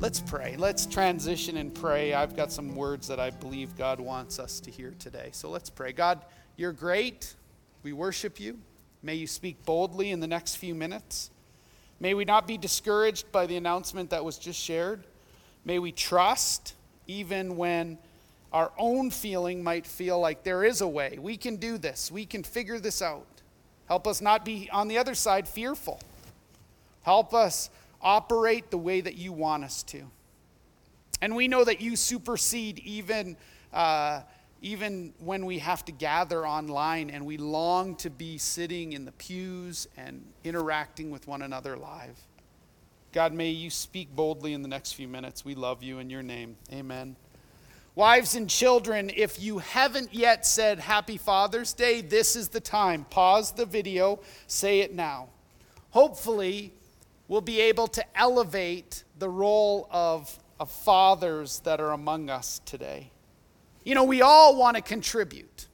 Let's pray. Let's transition and pray. I've got some words that I believe God wants us to hear today. So let's pray. God, you're great. We worship you. May you speak boldly in the next few minutes. May we not be discouraged by the announcement that was just shared. May we trust even when our own feeling might feel like there is a way. We can do this, we can figure this out. Help us not be on the other side fearful. Help us operate the way that you want us to. And we know that you supersede even, uh, even when we have to gather online and we long to be sitting in the pews and interacting with one another live. God, may you speak boldly in the next few minutes. We love you in your name. Amen. Wives and children, if you haven't yet said Happy Father's Day, this is the time. Pause the video, say it now. Hopefully, we'll be able to elevate the role of, of fathers that are among us today. You know, we all want to contribute.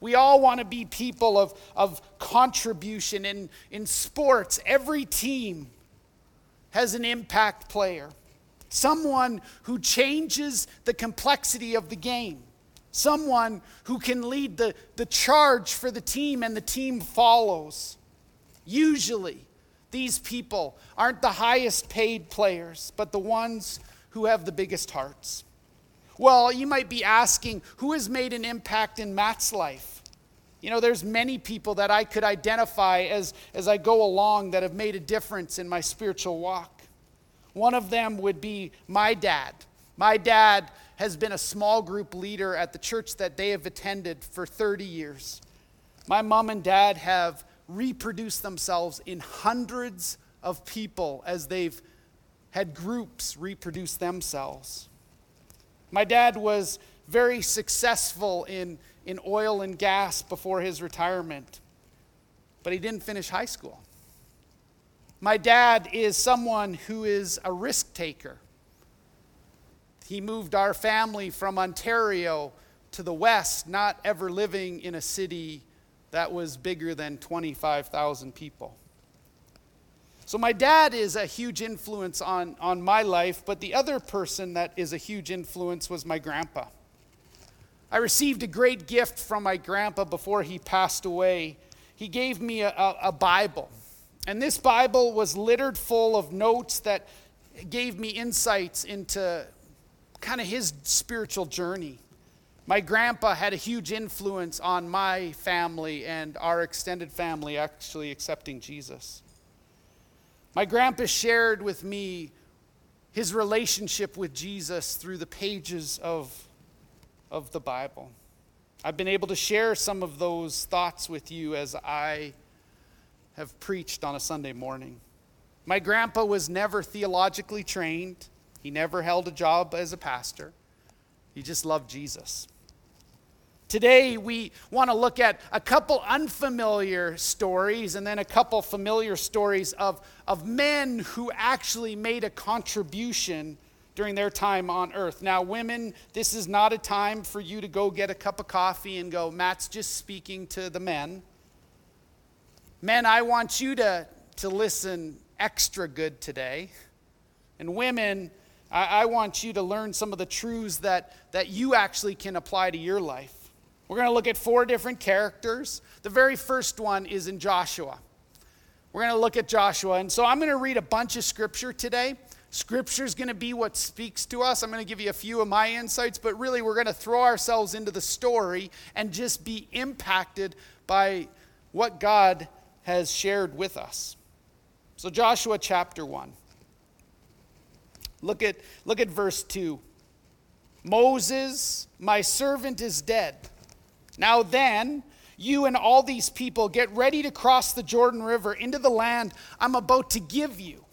We all want to be people of, of contribution. In, in sports, every team has an impact player, someone who changes the complexity of the game, someone who can lead the, the charge for the team and the team follows. Usually, these people aren't the highest paid players, but the ones who have the biggest hearts. Well, you might be asking, who has made an impact in Matt's life? You know, there's many people that I could identify as, as I go along that have made a difference in my spiritual walk. One of them would be my dad. My dad has been a small group leader at the church that they have attended for 30 years. My mom and dad have reproduce themselves in hundreds of people as they've had groups reproduce themselves. My dad was very successful in, in oil and gas before his retirement, but he didn't finish high school. My dad is someone who is a risk taker. He moved our family from Ontario to the West, not ever living in a city that was bigger than 25,000 people. So, my dad is a huge influence on, on my life, but the other person that is a huge influence was my grandpa. I received a great gift from my grandpa before he passed away. He gave me a, a, a Bible, and this Bible was littered full of notes that gave me insights into kind of his spiritual journey. My grandpa had a huge influence on my family and our extended family actually accepting Jesus. My grandpa shared with me his relationship with Jesus through the pages of, of the Bible. I've been able to share some of those thoughts with you as I have preached on a Sunday morning. My grandpa was never theologically trained, he never held a job as a pastor. He just loved Jesus. Today, we want to look at a couple unfamiliar stories and then a couple familiar stories of, of men who actually made a contribution during their time on earth. Now, women, this is not a time for you to go get a cup of coffee and go, Matt's just speaking to the men. Men, I want you to, to listen extra good today. And women, I, I want you to learn some of the truths that, that you actually can apply to your life. We're going to look at four different characters. The very first one is in Joshua. We're going to look at Joshua. And so I'm going to read a bunch of scripture today. Scripture is going to be what speaks to us. I'm going to give you a few of my insights, but really we're going to throw ourselves into the story and just be impacted by what God has shared with us. So, Joshua chapter 1. Look at, look at verse 2. Moses, my servant, is dead. Now then, you and all these people get ready to cross the Jordan River into the land I'm about to give you.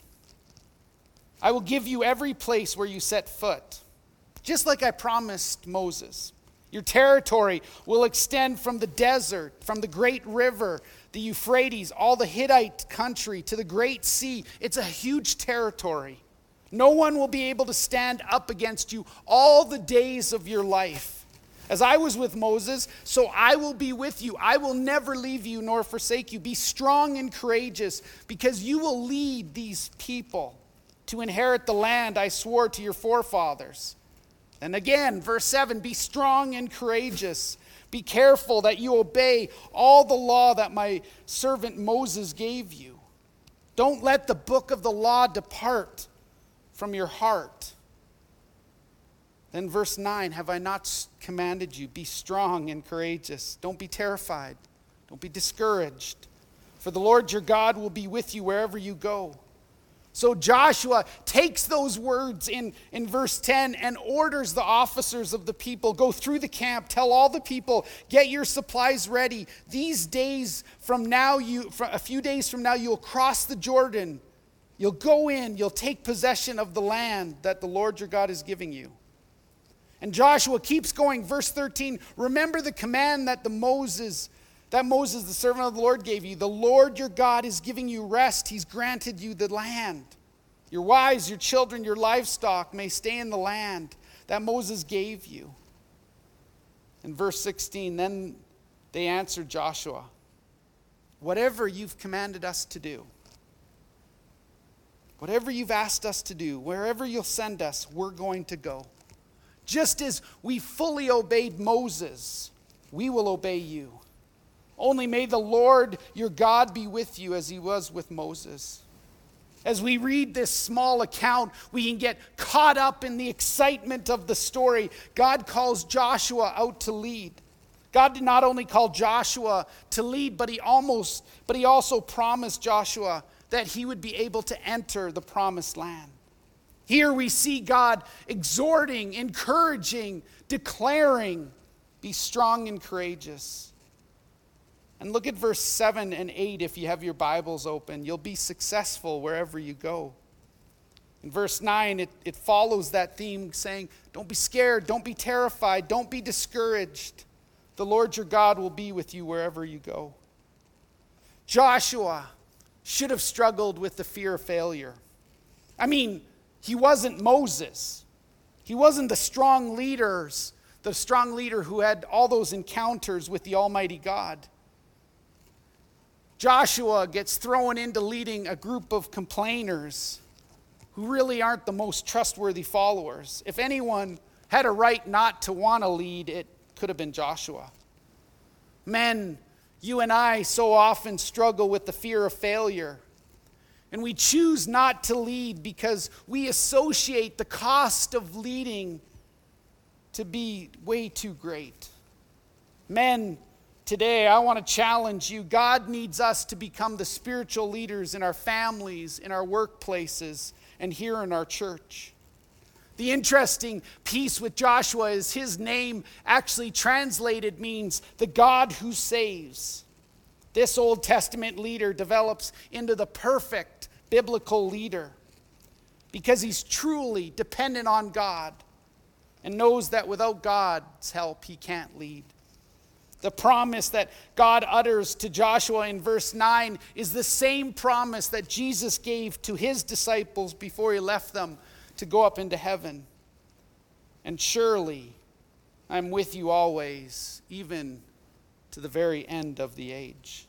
I will give you every place where you set foot, just like I promised Moses. Your territory will extend from the desert, from the great river, the Euphrates, all the Hittite country, to the great sea. It's a huge territory. No one will be able to stand up against you all the days of your life. As I was with Moses, so I will be with you. I will never leave you nor forsake you. Be strong and courageous because you will lead these people. to inherit the land I swore to your forefathers. And again, verse 7 Be strong and courageous. Be careful that you obey all the law that my servant Moses gave you. Don't let the book of the law depart from your heart. Then, verse 9 Have I not commanded you? Be strong and courageous. Don't be terrified. Don't be discouraged. For the Lord your God will be with you wherever you go. So Joshua takes those words in, in verse 10 and orders the officers of the people go through the camp, tell all the people, get your supplies ready. These days from now, you, from a few days from now, you'll cross the Jordan. You'll go in, you'll take possession of the land that the Lord your God is giving you. And Joshua keeps going, verse 13, remember the command that the Moses that Moses, the servant of the Lord, gave you. The Lord your God is giving you rest. He's granted you the land. Your wives, your children, your livestock may stay in the land that Moses gave you. In verse 16, then they answered Joshua, Whatever you've commanded us to do, whatever you've asked us to do, wherever you'll send us, we're going to go. Just as we fully obeyed Moses, we will obey you. Only may the Lord your God be with you as he was with Moses. As we read this small account, we can get caught up in the excitement of the story. God calls Joshua out to lead. God did not only call Joshua to lead, but he almost but he also promised Joshua that he would be able to enter the promised land. Here we see God exhorting, encouraging, declaring, be strong and courageous. And look at verse 7 and 8 if you have your Bibles open. You'll be successful wherever you go. In verse 9, it, it follows that theme saying, Don't be scared, don't be terrified, don't be discouraged. The Lord your God will be with you wherever you go. Joshua should have struggled with the fear of failure. I mean, he wasn't Moses, he wasn't the strong leaders, the strong leader who had all those encounters with the Almighty God. Joshua gets thrown into leading a group of complainers who really aren't the most trustworthy followers. If anyone had a right not to want to lead, it could have been Joshua. Men, you and I so often struggle with the fear of failure. And we choose not to lead because we associate the cost of leading to be way too great. Men, Today, I want to challenge you. God needs us to become the spiritual leaders in our families, in our workplaces, and here in our church. The interesting piece with Joshua is his name actually translated means the God who saves. This Old Testament leader develops into the perfect biblical leader because he's truly dependent on God and knows that without God's help, he can't lead. The promise that God utters to Joshua in verse 9 is the same promise that Jesus gave to his disciples before he left them to go up into heaven. And surely I'm with you always, even to the very end of the age.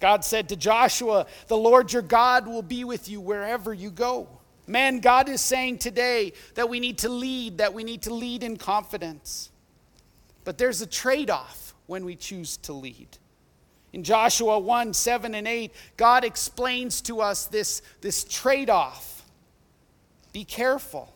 God said to Joshua, The Lord your God will be with you wherever you go. Man, God is saying today that we need to lead, that we need to lead in confidence. But there's a trade off when we choose to lead. In Joshua 1 7 and 8, God explains to us this, this trade off. Be careful.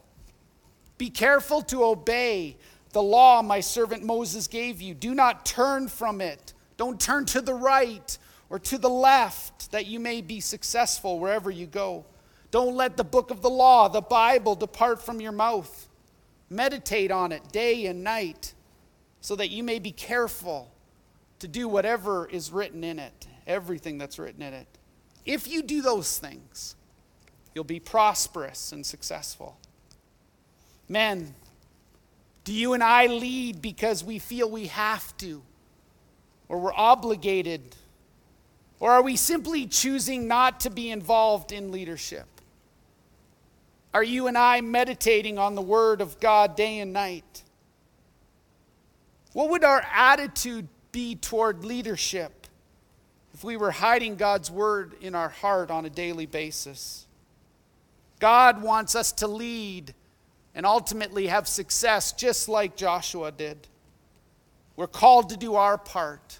Be careful to obey the law my servant Moses gave you. Do not turn from it. Don't turn to the right or to the left that you may be successful wherever you go. Don't let the book of the law, the Bible, depart from your mouth. Meditate on it day and night so that you may be careful to do whatever is written in it, everything that's written in it. If you do those things, you'll be prosperous and successful. Men, do you and I lead because we feel we have to, or we're obligated, or are we simply choosing not to be involved in leadership? Are you and I meditating on the Word of God day and night? What would our attitude be toward leadership if we were hiding God's word in our heart on a daily basis? God wants us to lead and ultimately have success just like Joshua did. We're called to do our part.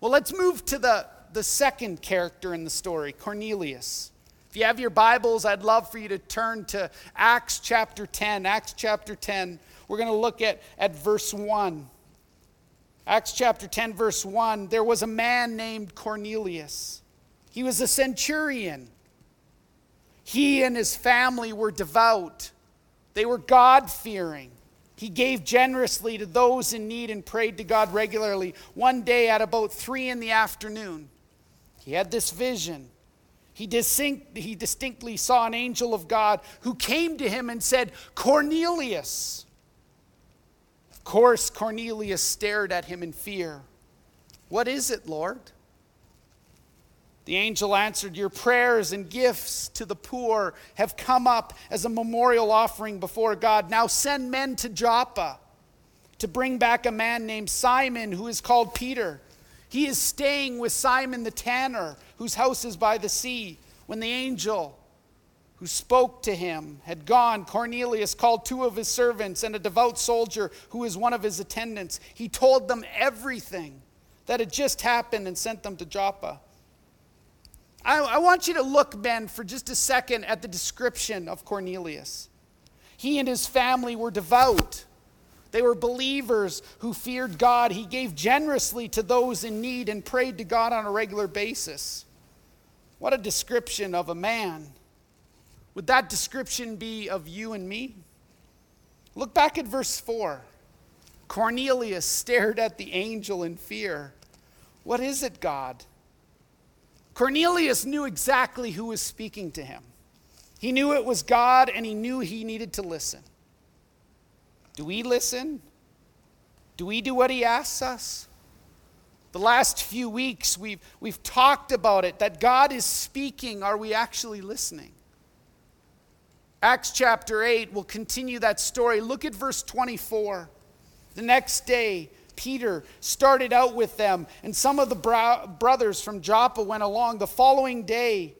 Well, let's move to the, the second character in the story, Cornelius. If you have your Bibles, I'd love for you to turn to Acts chapter 10. Acts chapter 10. We're going to look at, at verse 1. Acts chapter 10, verse 1. There was a man named Cornelius. He was a centurion. He and his family were devout, they were God fearing. He gave generously to those in need and prayed to God regularly. One day at about three in the afternoon, he had this vision he, distinct, he distinctly saw an angel of God who came to him and said, Cornelius. Of course, Cornelius stared at him in fear. What is it, Lord? The angel answered, Your prayers and gifts to the poor have come up as a memorial offering before God. Now send men to Joppa to bring back a man named Simon who is called Peter. He is staying with Simon the tanner, whose house is by the sea. When the angel who spoke to him had gone, Cornelius called two of his servants and a devout soldier who is one of his attendants. He told them everything that had just happened and sent them to Joppa. I, I want you to look, Ben, for just a second at the description of Cornelius. He and his family were devout. They were believers who feared God. He gave generously to those in need and prayed to God on a regular basis. What a description of a man. Would that description be of you and me? Look back at verse 4. Cornelius stared at the angel in fear. What is it, God? Cornelius knew exactly who was speaking to him. He knew it was God and he knew he needed to listen. Do we listen? Do we do what he asks us? The last few weeks, we've, we've talked about it that God is speaking. Are we actually listening? Acts chapter 8 will continue that story. Look at verse 24. The next day, Peter started out with them, and some of the bro- brothers from Joppa went along. The following day,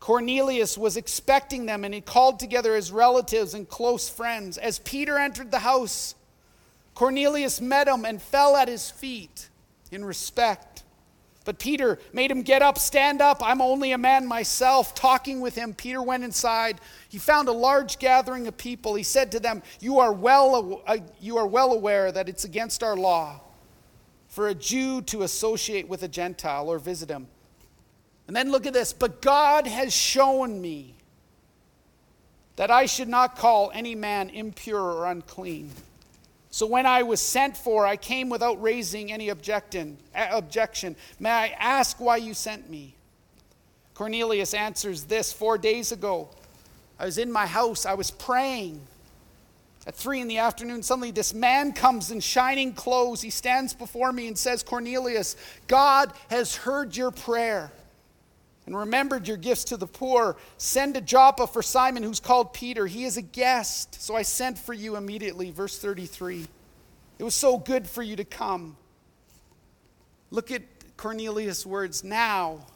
Cornelius was expecting them and he called together his relatives and close friends. As Peter entered the house, Cornelius met him and fell at his feet in respect. But Peter made him get up, stand up. I'm only a man myself. Talking with him, Peter went inside. He found a large gathering of people. He said to them, You are well, uh, you are well aware that it's against our law for a Jew to associate with a Gentile or visit him. And then look at this. But God has shown me that I should not call any man impure or unclean. So when I was sent for, I came without raising any objection. objection. May I ask why you sent me? Cornelius answers this Four days ago, I was in my house, I was praying. At three in the afternoon, suddenly this man comes in shining clothes. He stands before me and says, Cornelius, God has heard your prayer and remembered your gifts to the poor. Send to Joppa for Simon, who's called Peter. He is a guest. So I sent for you immediately. Verse 33. It was so good for you to come. Look at Cornelius' words. Now,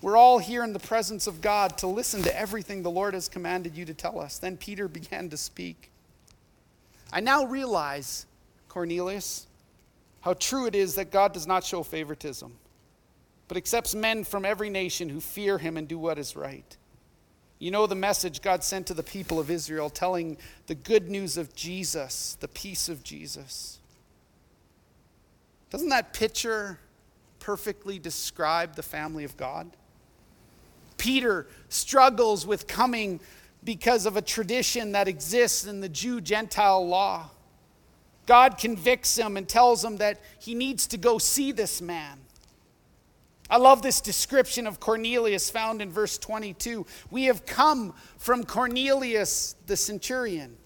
we're all here in the presence of God to listen to everything the Lord has commanded you to tell us. Then Peter began to speak. I now realize, Cornelius, how true it is that God does not show favoritism but accepts men from every nation who fear him and do what is right. You know the message God sent to the people of Israel, telling the good news of Jesus, the peace of Jesus. Doesn't that picture perfectly describe the family of God? Peter struggles with coming because of a tradition that exists in the Jew Gentile law. God convicts him and tells him that he needs to go see this man. I love this description of Cornelius found in verse 22. We have come from Cornelius the centurion.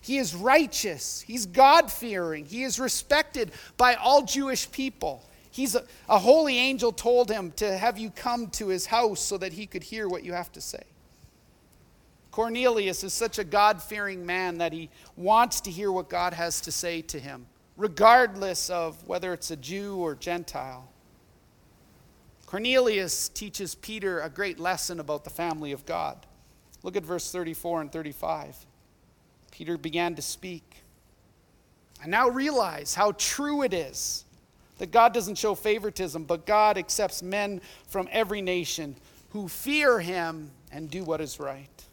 He is righteous, he's God fearing, he is respected by all Jewish people. He's a, a, holy angel told him to have you come to his house so that he could hear what you have to say. Cornelius is such a God fearing man that he wants to hear what God has to say to him, regardless of whether it's a Jew or Gentile. Cornelius teaches Peter a great lesson about the family of God. Look at verse 34 and 35. Peter began to speak. I now realize how true it is that God doesn't show favoritism, but God accepts men from every nation who fear him and do what is right.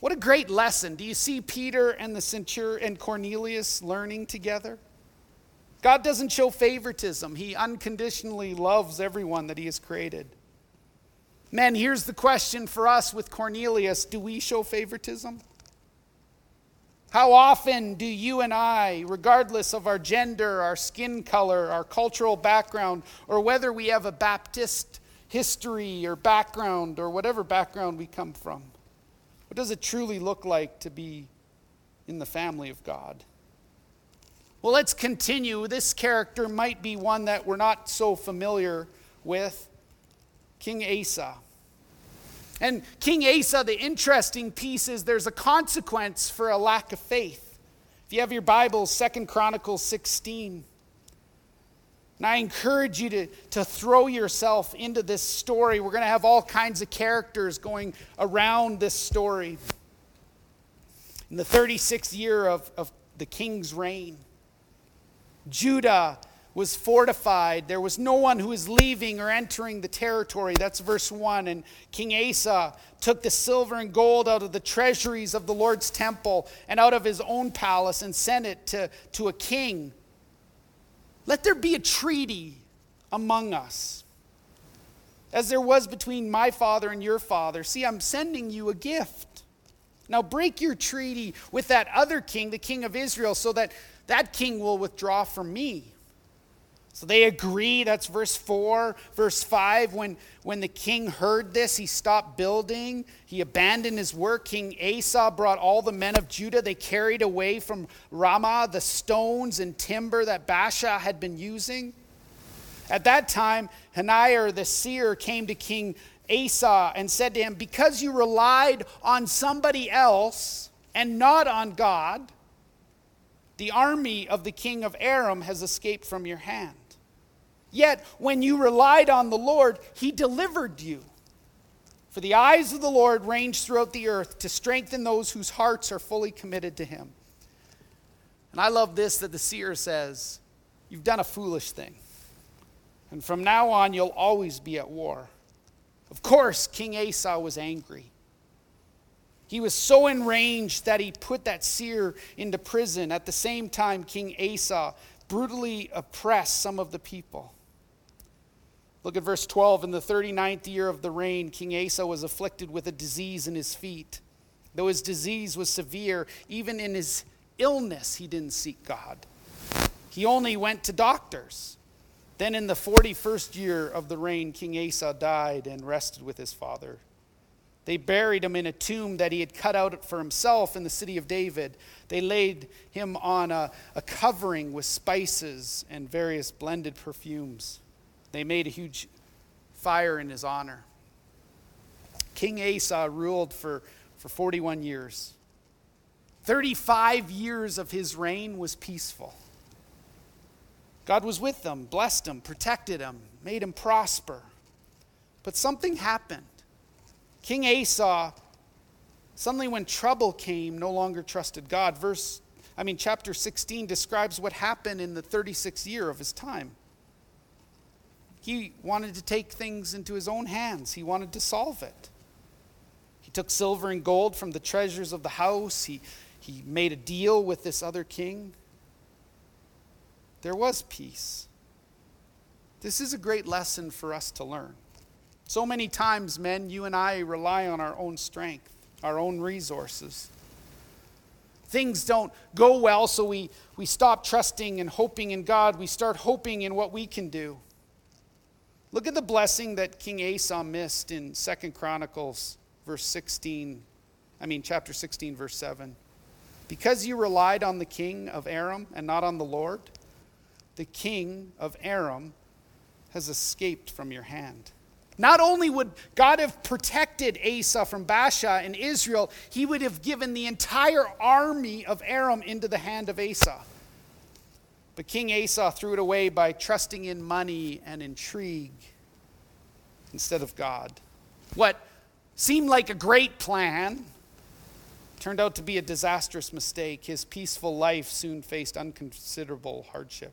What a great lesson. Do you see Peter and the centurion and Cornelius learning together? God doesn't show favoritism. He unconditionally loves everyone that he has created. Men, here's the question for us with Cornelius Do we show favoritism? How often do you and I, regardless of our gender, our skin color, our cultural background, or whether we have a Baptist history or background or whatever background we come from, what does it truly look like to be in the family of God? Well, let's continue. This character might be one that we're not so familiar with King Asa. And King Asa, the interesting piece is there's a consequence for a lack of faith. If you have your Bibles, Second Chronicles 16. And I encourage you to, to throw yourself into this story. We're going to have all kinds of characters going around this story. In the 36th year of, of the king's reign, Judah was fortified. There was no one who was leaving or entering the territory. That's verse 1. And King Asa took the silver and gold out of the treasuries of the Lord's temple and out of his own palace and sent it to, to a king. Let there be a treaty among us, as there was between my father and your father. See, I'm sending you a gift. Now break your treaty with that other king, the king of Israel, so that that king will withdraw from me. So they agree. That's verse 4. Verse 5 when, when the king heard this, he stopped building. He abandoned his work. King Asa brought all the men of Judah. They carried away from Ramah the stones and timber that Baasha had been using. At that time, Hananiah the seer came to King Asa and said to him, Because you relied on somebody else and not on God, the army of the king of Aram has escaped from your hand. Yet, when you relied on the Lord, he delivered you. For the eyes of the Lord range throughout the earth to strengthen those whose hearts are fully committed to him. And I love this that the seer says, You've done a foolish thing. And from now on, you'll always be at war. Of course, King Asa was angry. He was so enraged that he put that seer into prison. At the same time, King Asa brutally oppressed some of the people. Look at verse 12. In the 39th year of the reign, King Asa was afflicted with a disease in his feet. Though his disease was severe, even in his illness, he didn't seek God. He only went to doctors. Then, in the 41st year of the reign, King Asa died and rested with his father. They buried him in a tomb that he had cut out for himself in the city of David. They laid him on a, a covering with spices and various blended perfumes. They made a huge fire in his honor. King Asa ruled for, for 41 years. 35 years of his reign was peaceful. God was with them, blessed him, protected him, made him prosper. But something happened. King Asa, suddenly when trouble came, no longer trusted God. Verse, I mean, chapter 16 describes what happened in the 36th year of his time. He wanted to take things into his own hands, he wanted to solve it. He took silver and gold from the treasures of the house, he, he made a deal with this other king. There was peace. This is a great lesson for us to learn. So many times, men, you and I rely on our own strength, our own resources. Things don't go well, so we, we stop trusting and hoping in God. We start hoping in what we can do. Look at the blessing that King Asa missed in Second Chronicles, verse 16. I mean, chapter 16, verse 7. Because you relied on the king of Aram and not on the Lord, the king of Aram has escaped from your hand. Not only would God have protected Asa from Baasha and Israel, he would have given the entire army of Aram into the hand of Asa. But King Asa threw it away by trusting in money and intrigue instead of God. What seemed like a great plan turned out to be a disastrous mistake. His peaceful life soon faced unconsiderable hardship.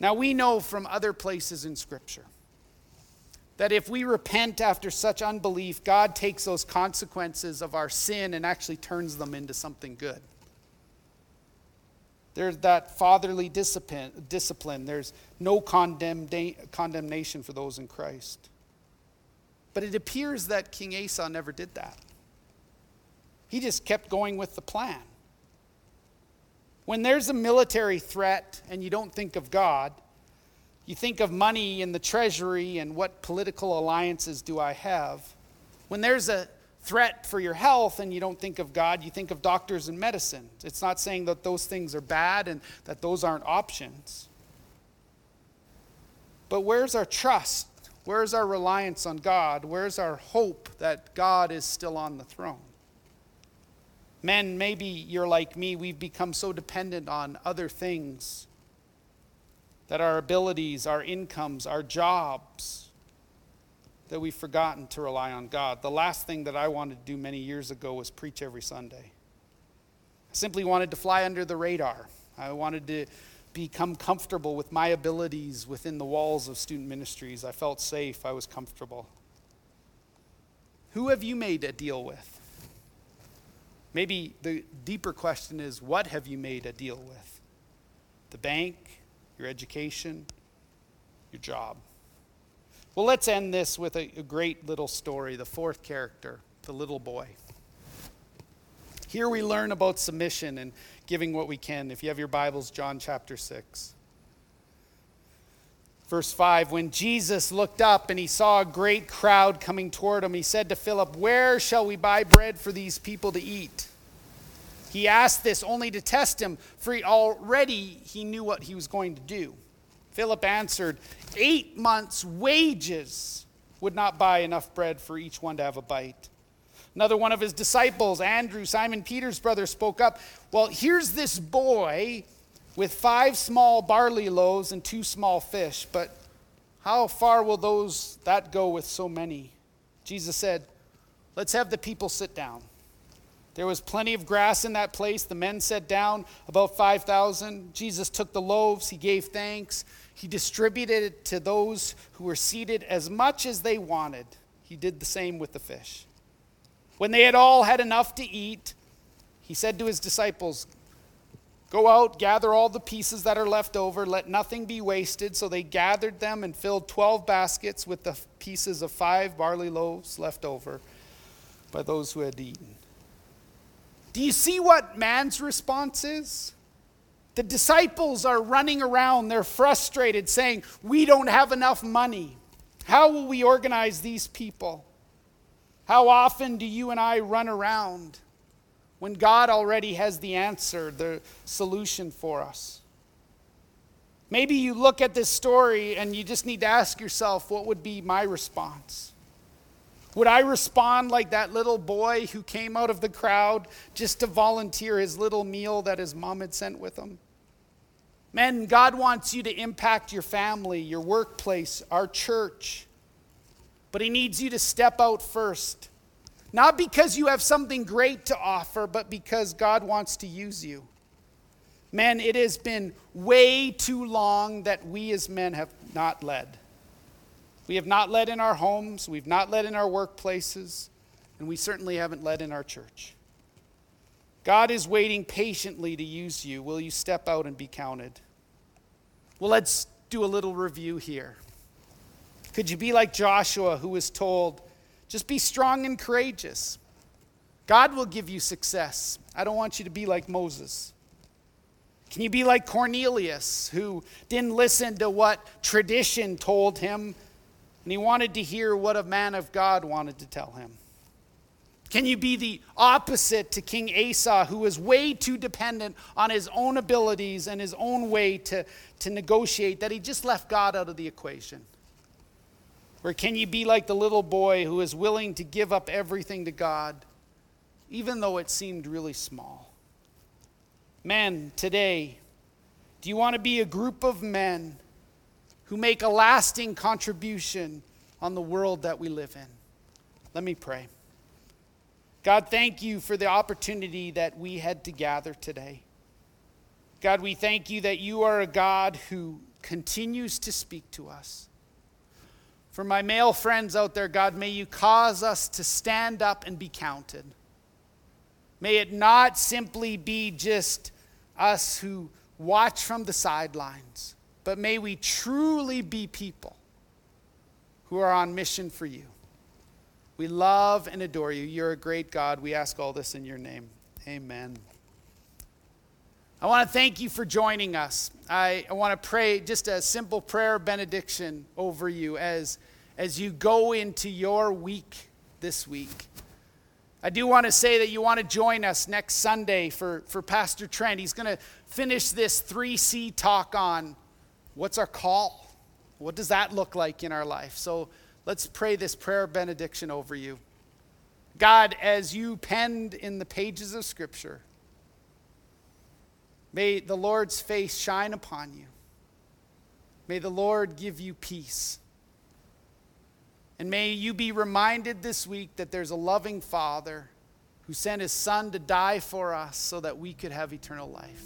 Now, we know from other places in Scripture that if we repent after such unbelief, God takes those consequences of our sin and actually turns them into something good. There's that fatherly discipline, discipline. There's no condemnation for those in Christ. But it appears that King Asa never did that. He just kept going with the plan. When there's a military threat and you don't think of God, you think of money in the treasury and what political alliances do I have. When there's a threat for your health and you don't think of God, you think of doctors and medicine. It's not saying that those things are bad and that those aren't options. But where's our trust? Where's our reliance on God? Where's our hope that God is still on the throne? Men, maybe you're like me, we've become so dependent on other things that our abilities, our incomes, our jobs, that we've forgotten to rely on God. The last thing that I wanted to do many years ago was preach every Sunday. I simply wanted to fly under the radar. I wanted to become comfortable with my abilities within the walls of student ministries. I felt safe, I was comfortable. Who have you made a deal with? Maybe the deeper question is what have you made a deal with? The bank, your education, your job. Well, let's end this with a, a, great little story the fourth character, the little boy. Here we learn about submission and giving what we can. If you have your Bibles, John chapter 6. Verse 5 When Jesus looked up and he saw a great crowd coming toward him, he said to Philip, Where shall we buy bread for these people to eat? He asked this only to test him, for already he knew what he was going to do. Philip answered, Eight months' wages would not buy enough bread for each one to have a bite. Another one of his disciples, Andrew, Simon Peter's brother, spoke up. Well, here's this boy with five small barley loaves and two small fish, but how far will those that go with so many? Jesus said, Let's have the people sit down. There was plenty of grass in that place. The men sat down, about 5,000. Jesus took the loaves, he gave thanks. He distributed it to those who were seated as much as they wanted. He did the same with the fish. When they had all had enough to eat, he said to his disciples, Go out, gather all the pieces that are left over, let nothing be wasted. So they gathered them and filled 12 baskets with the pieces of five barley loaves left over by those who had eaten. Do you see what man's response is? The disciples are running around, they're frustrated, saying, We don't have enough money. How will we organize these people? How often do you and I run around when God already has the answer, the solution for us? Maybe you look at this story and you just need to ask yourself, what would be my response? Would I respond like that little boy who came out of the crowd just to volunteer his little meal that his mom had sent with him? Men, God wants you to impact your family, your workplace, our church. But He needs you to step out first. Not because you have something great to offer, but because God wants to use you. Men, it has been way too long that we as men have not led. We have not led in our homes, we've not led in our workplaces, and we certainly haven't led in our church. God is waiting patiently to use you. Will you step out and be counted? Well, let's do a little review here. Could you be like Joshua, who was told, just be strong and courageous? God will give you success. I don't want you to be like Moses. Can you be like Cornelius, who didn't listen to what tradition told him and he wanted to hear what a man of God wanted to tell him. Can you be the opposite to King Asa, who was way too dependent on his own abilities and his own way to, to negotiate that he just left God out of the equation? Or can you be like the little boy who is willing to give up everything to God, even though it seemed really small? Men, today, do you want to be a group of men who make a lasting contribution on the world that we live in? Let me pray. God, thank you for the opportunity that we had to gather today. God, we thank you that you are a God who continues to speak to us. For my male friends out there, God, may you cause us to stand up and be counted. May it not simply be just us who watch from the sidelines, but may we truly be people who are on mission for you. We love and adore you. You're a great God. We ask all this in your name. Amen. I want to thank you for joining us. I, I want to pray just a simple prayer benediction over you as, as you go into your week this week. I do want to say that you want to join us next Sunday for, for Pastor Trent. He's going to finish this 3C talk on what's our call? What does that look like in our life? So let's pray this prayer benediction over you. God, as you penned in the pages of Scripture, may the Lord's face shine upon you. May the Lord give you peace. And may you be reminded this week that there's a loving Father who sent his Son to die for us so that we could have eternal life.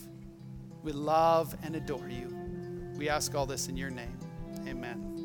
We love and adore you. We ask all this in your name. Amen.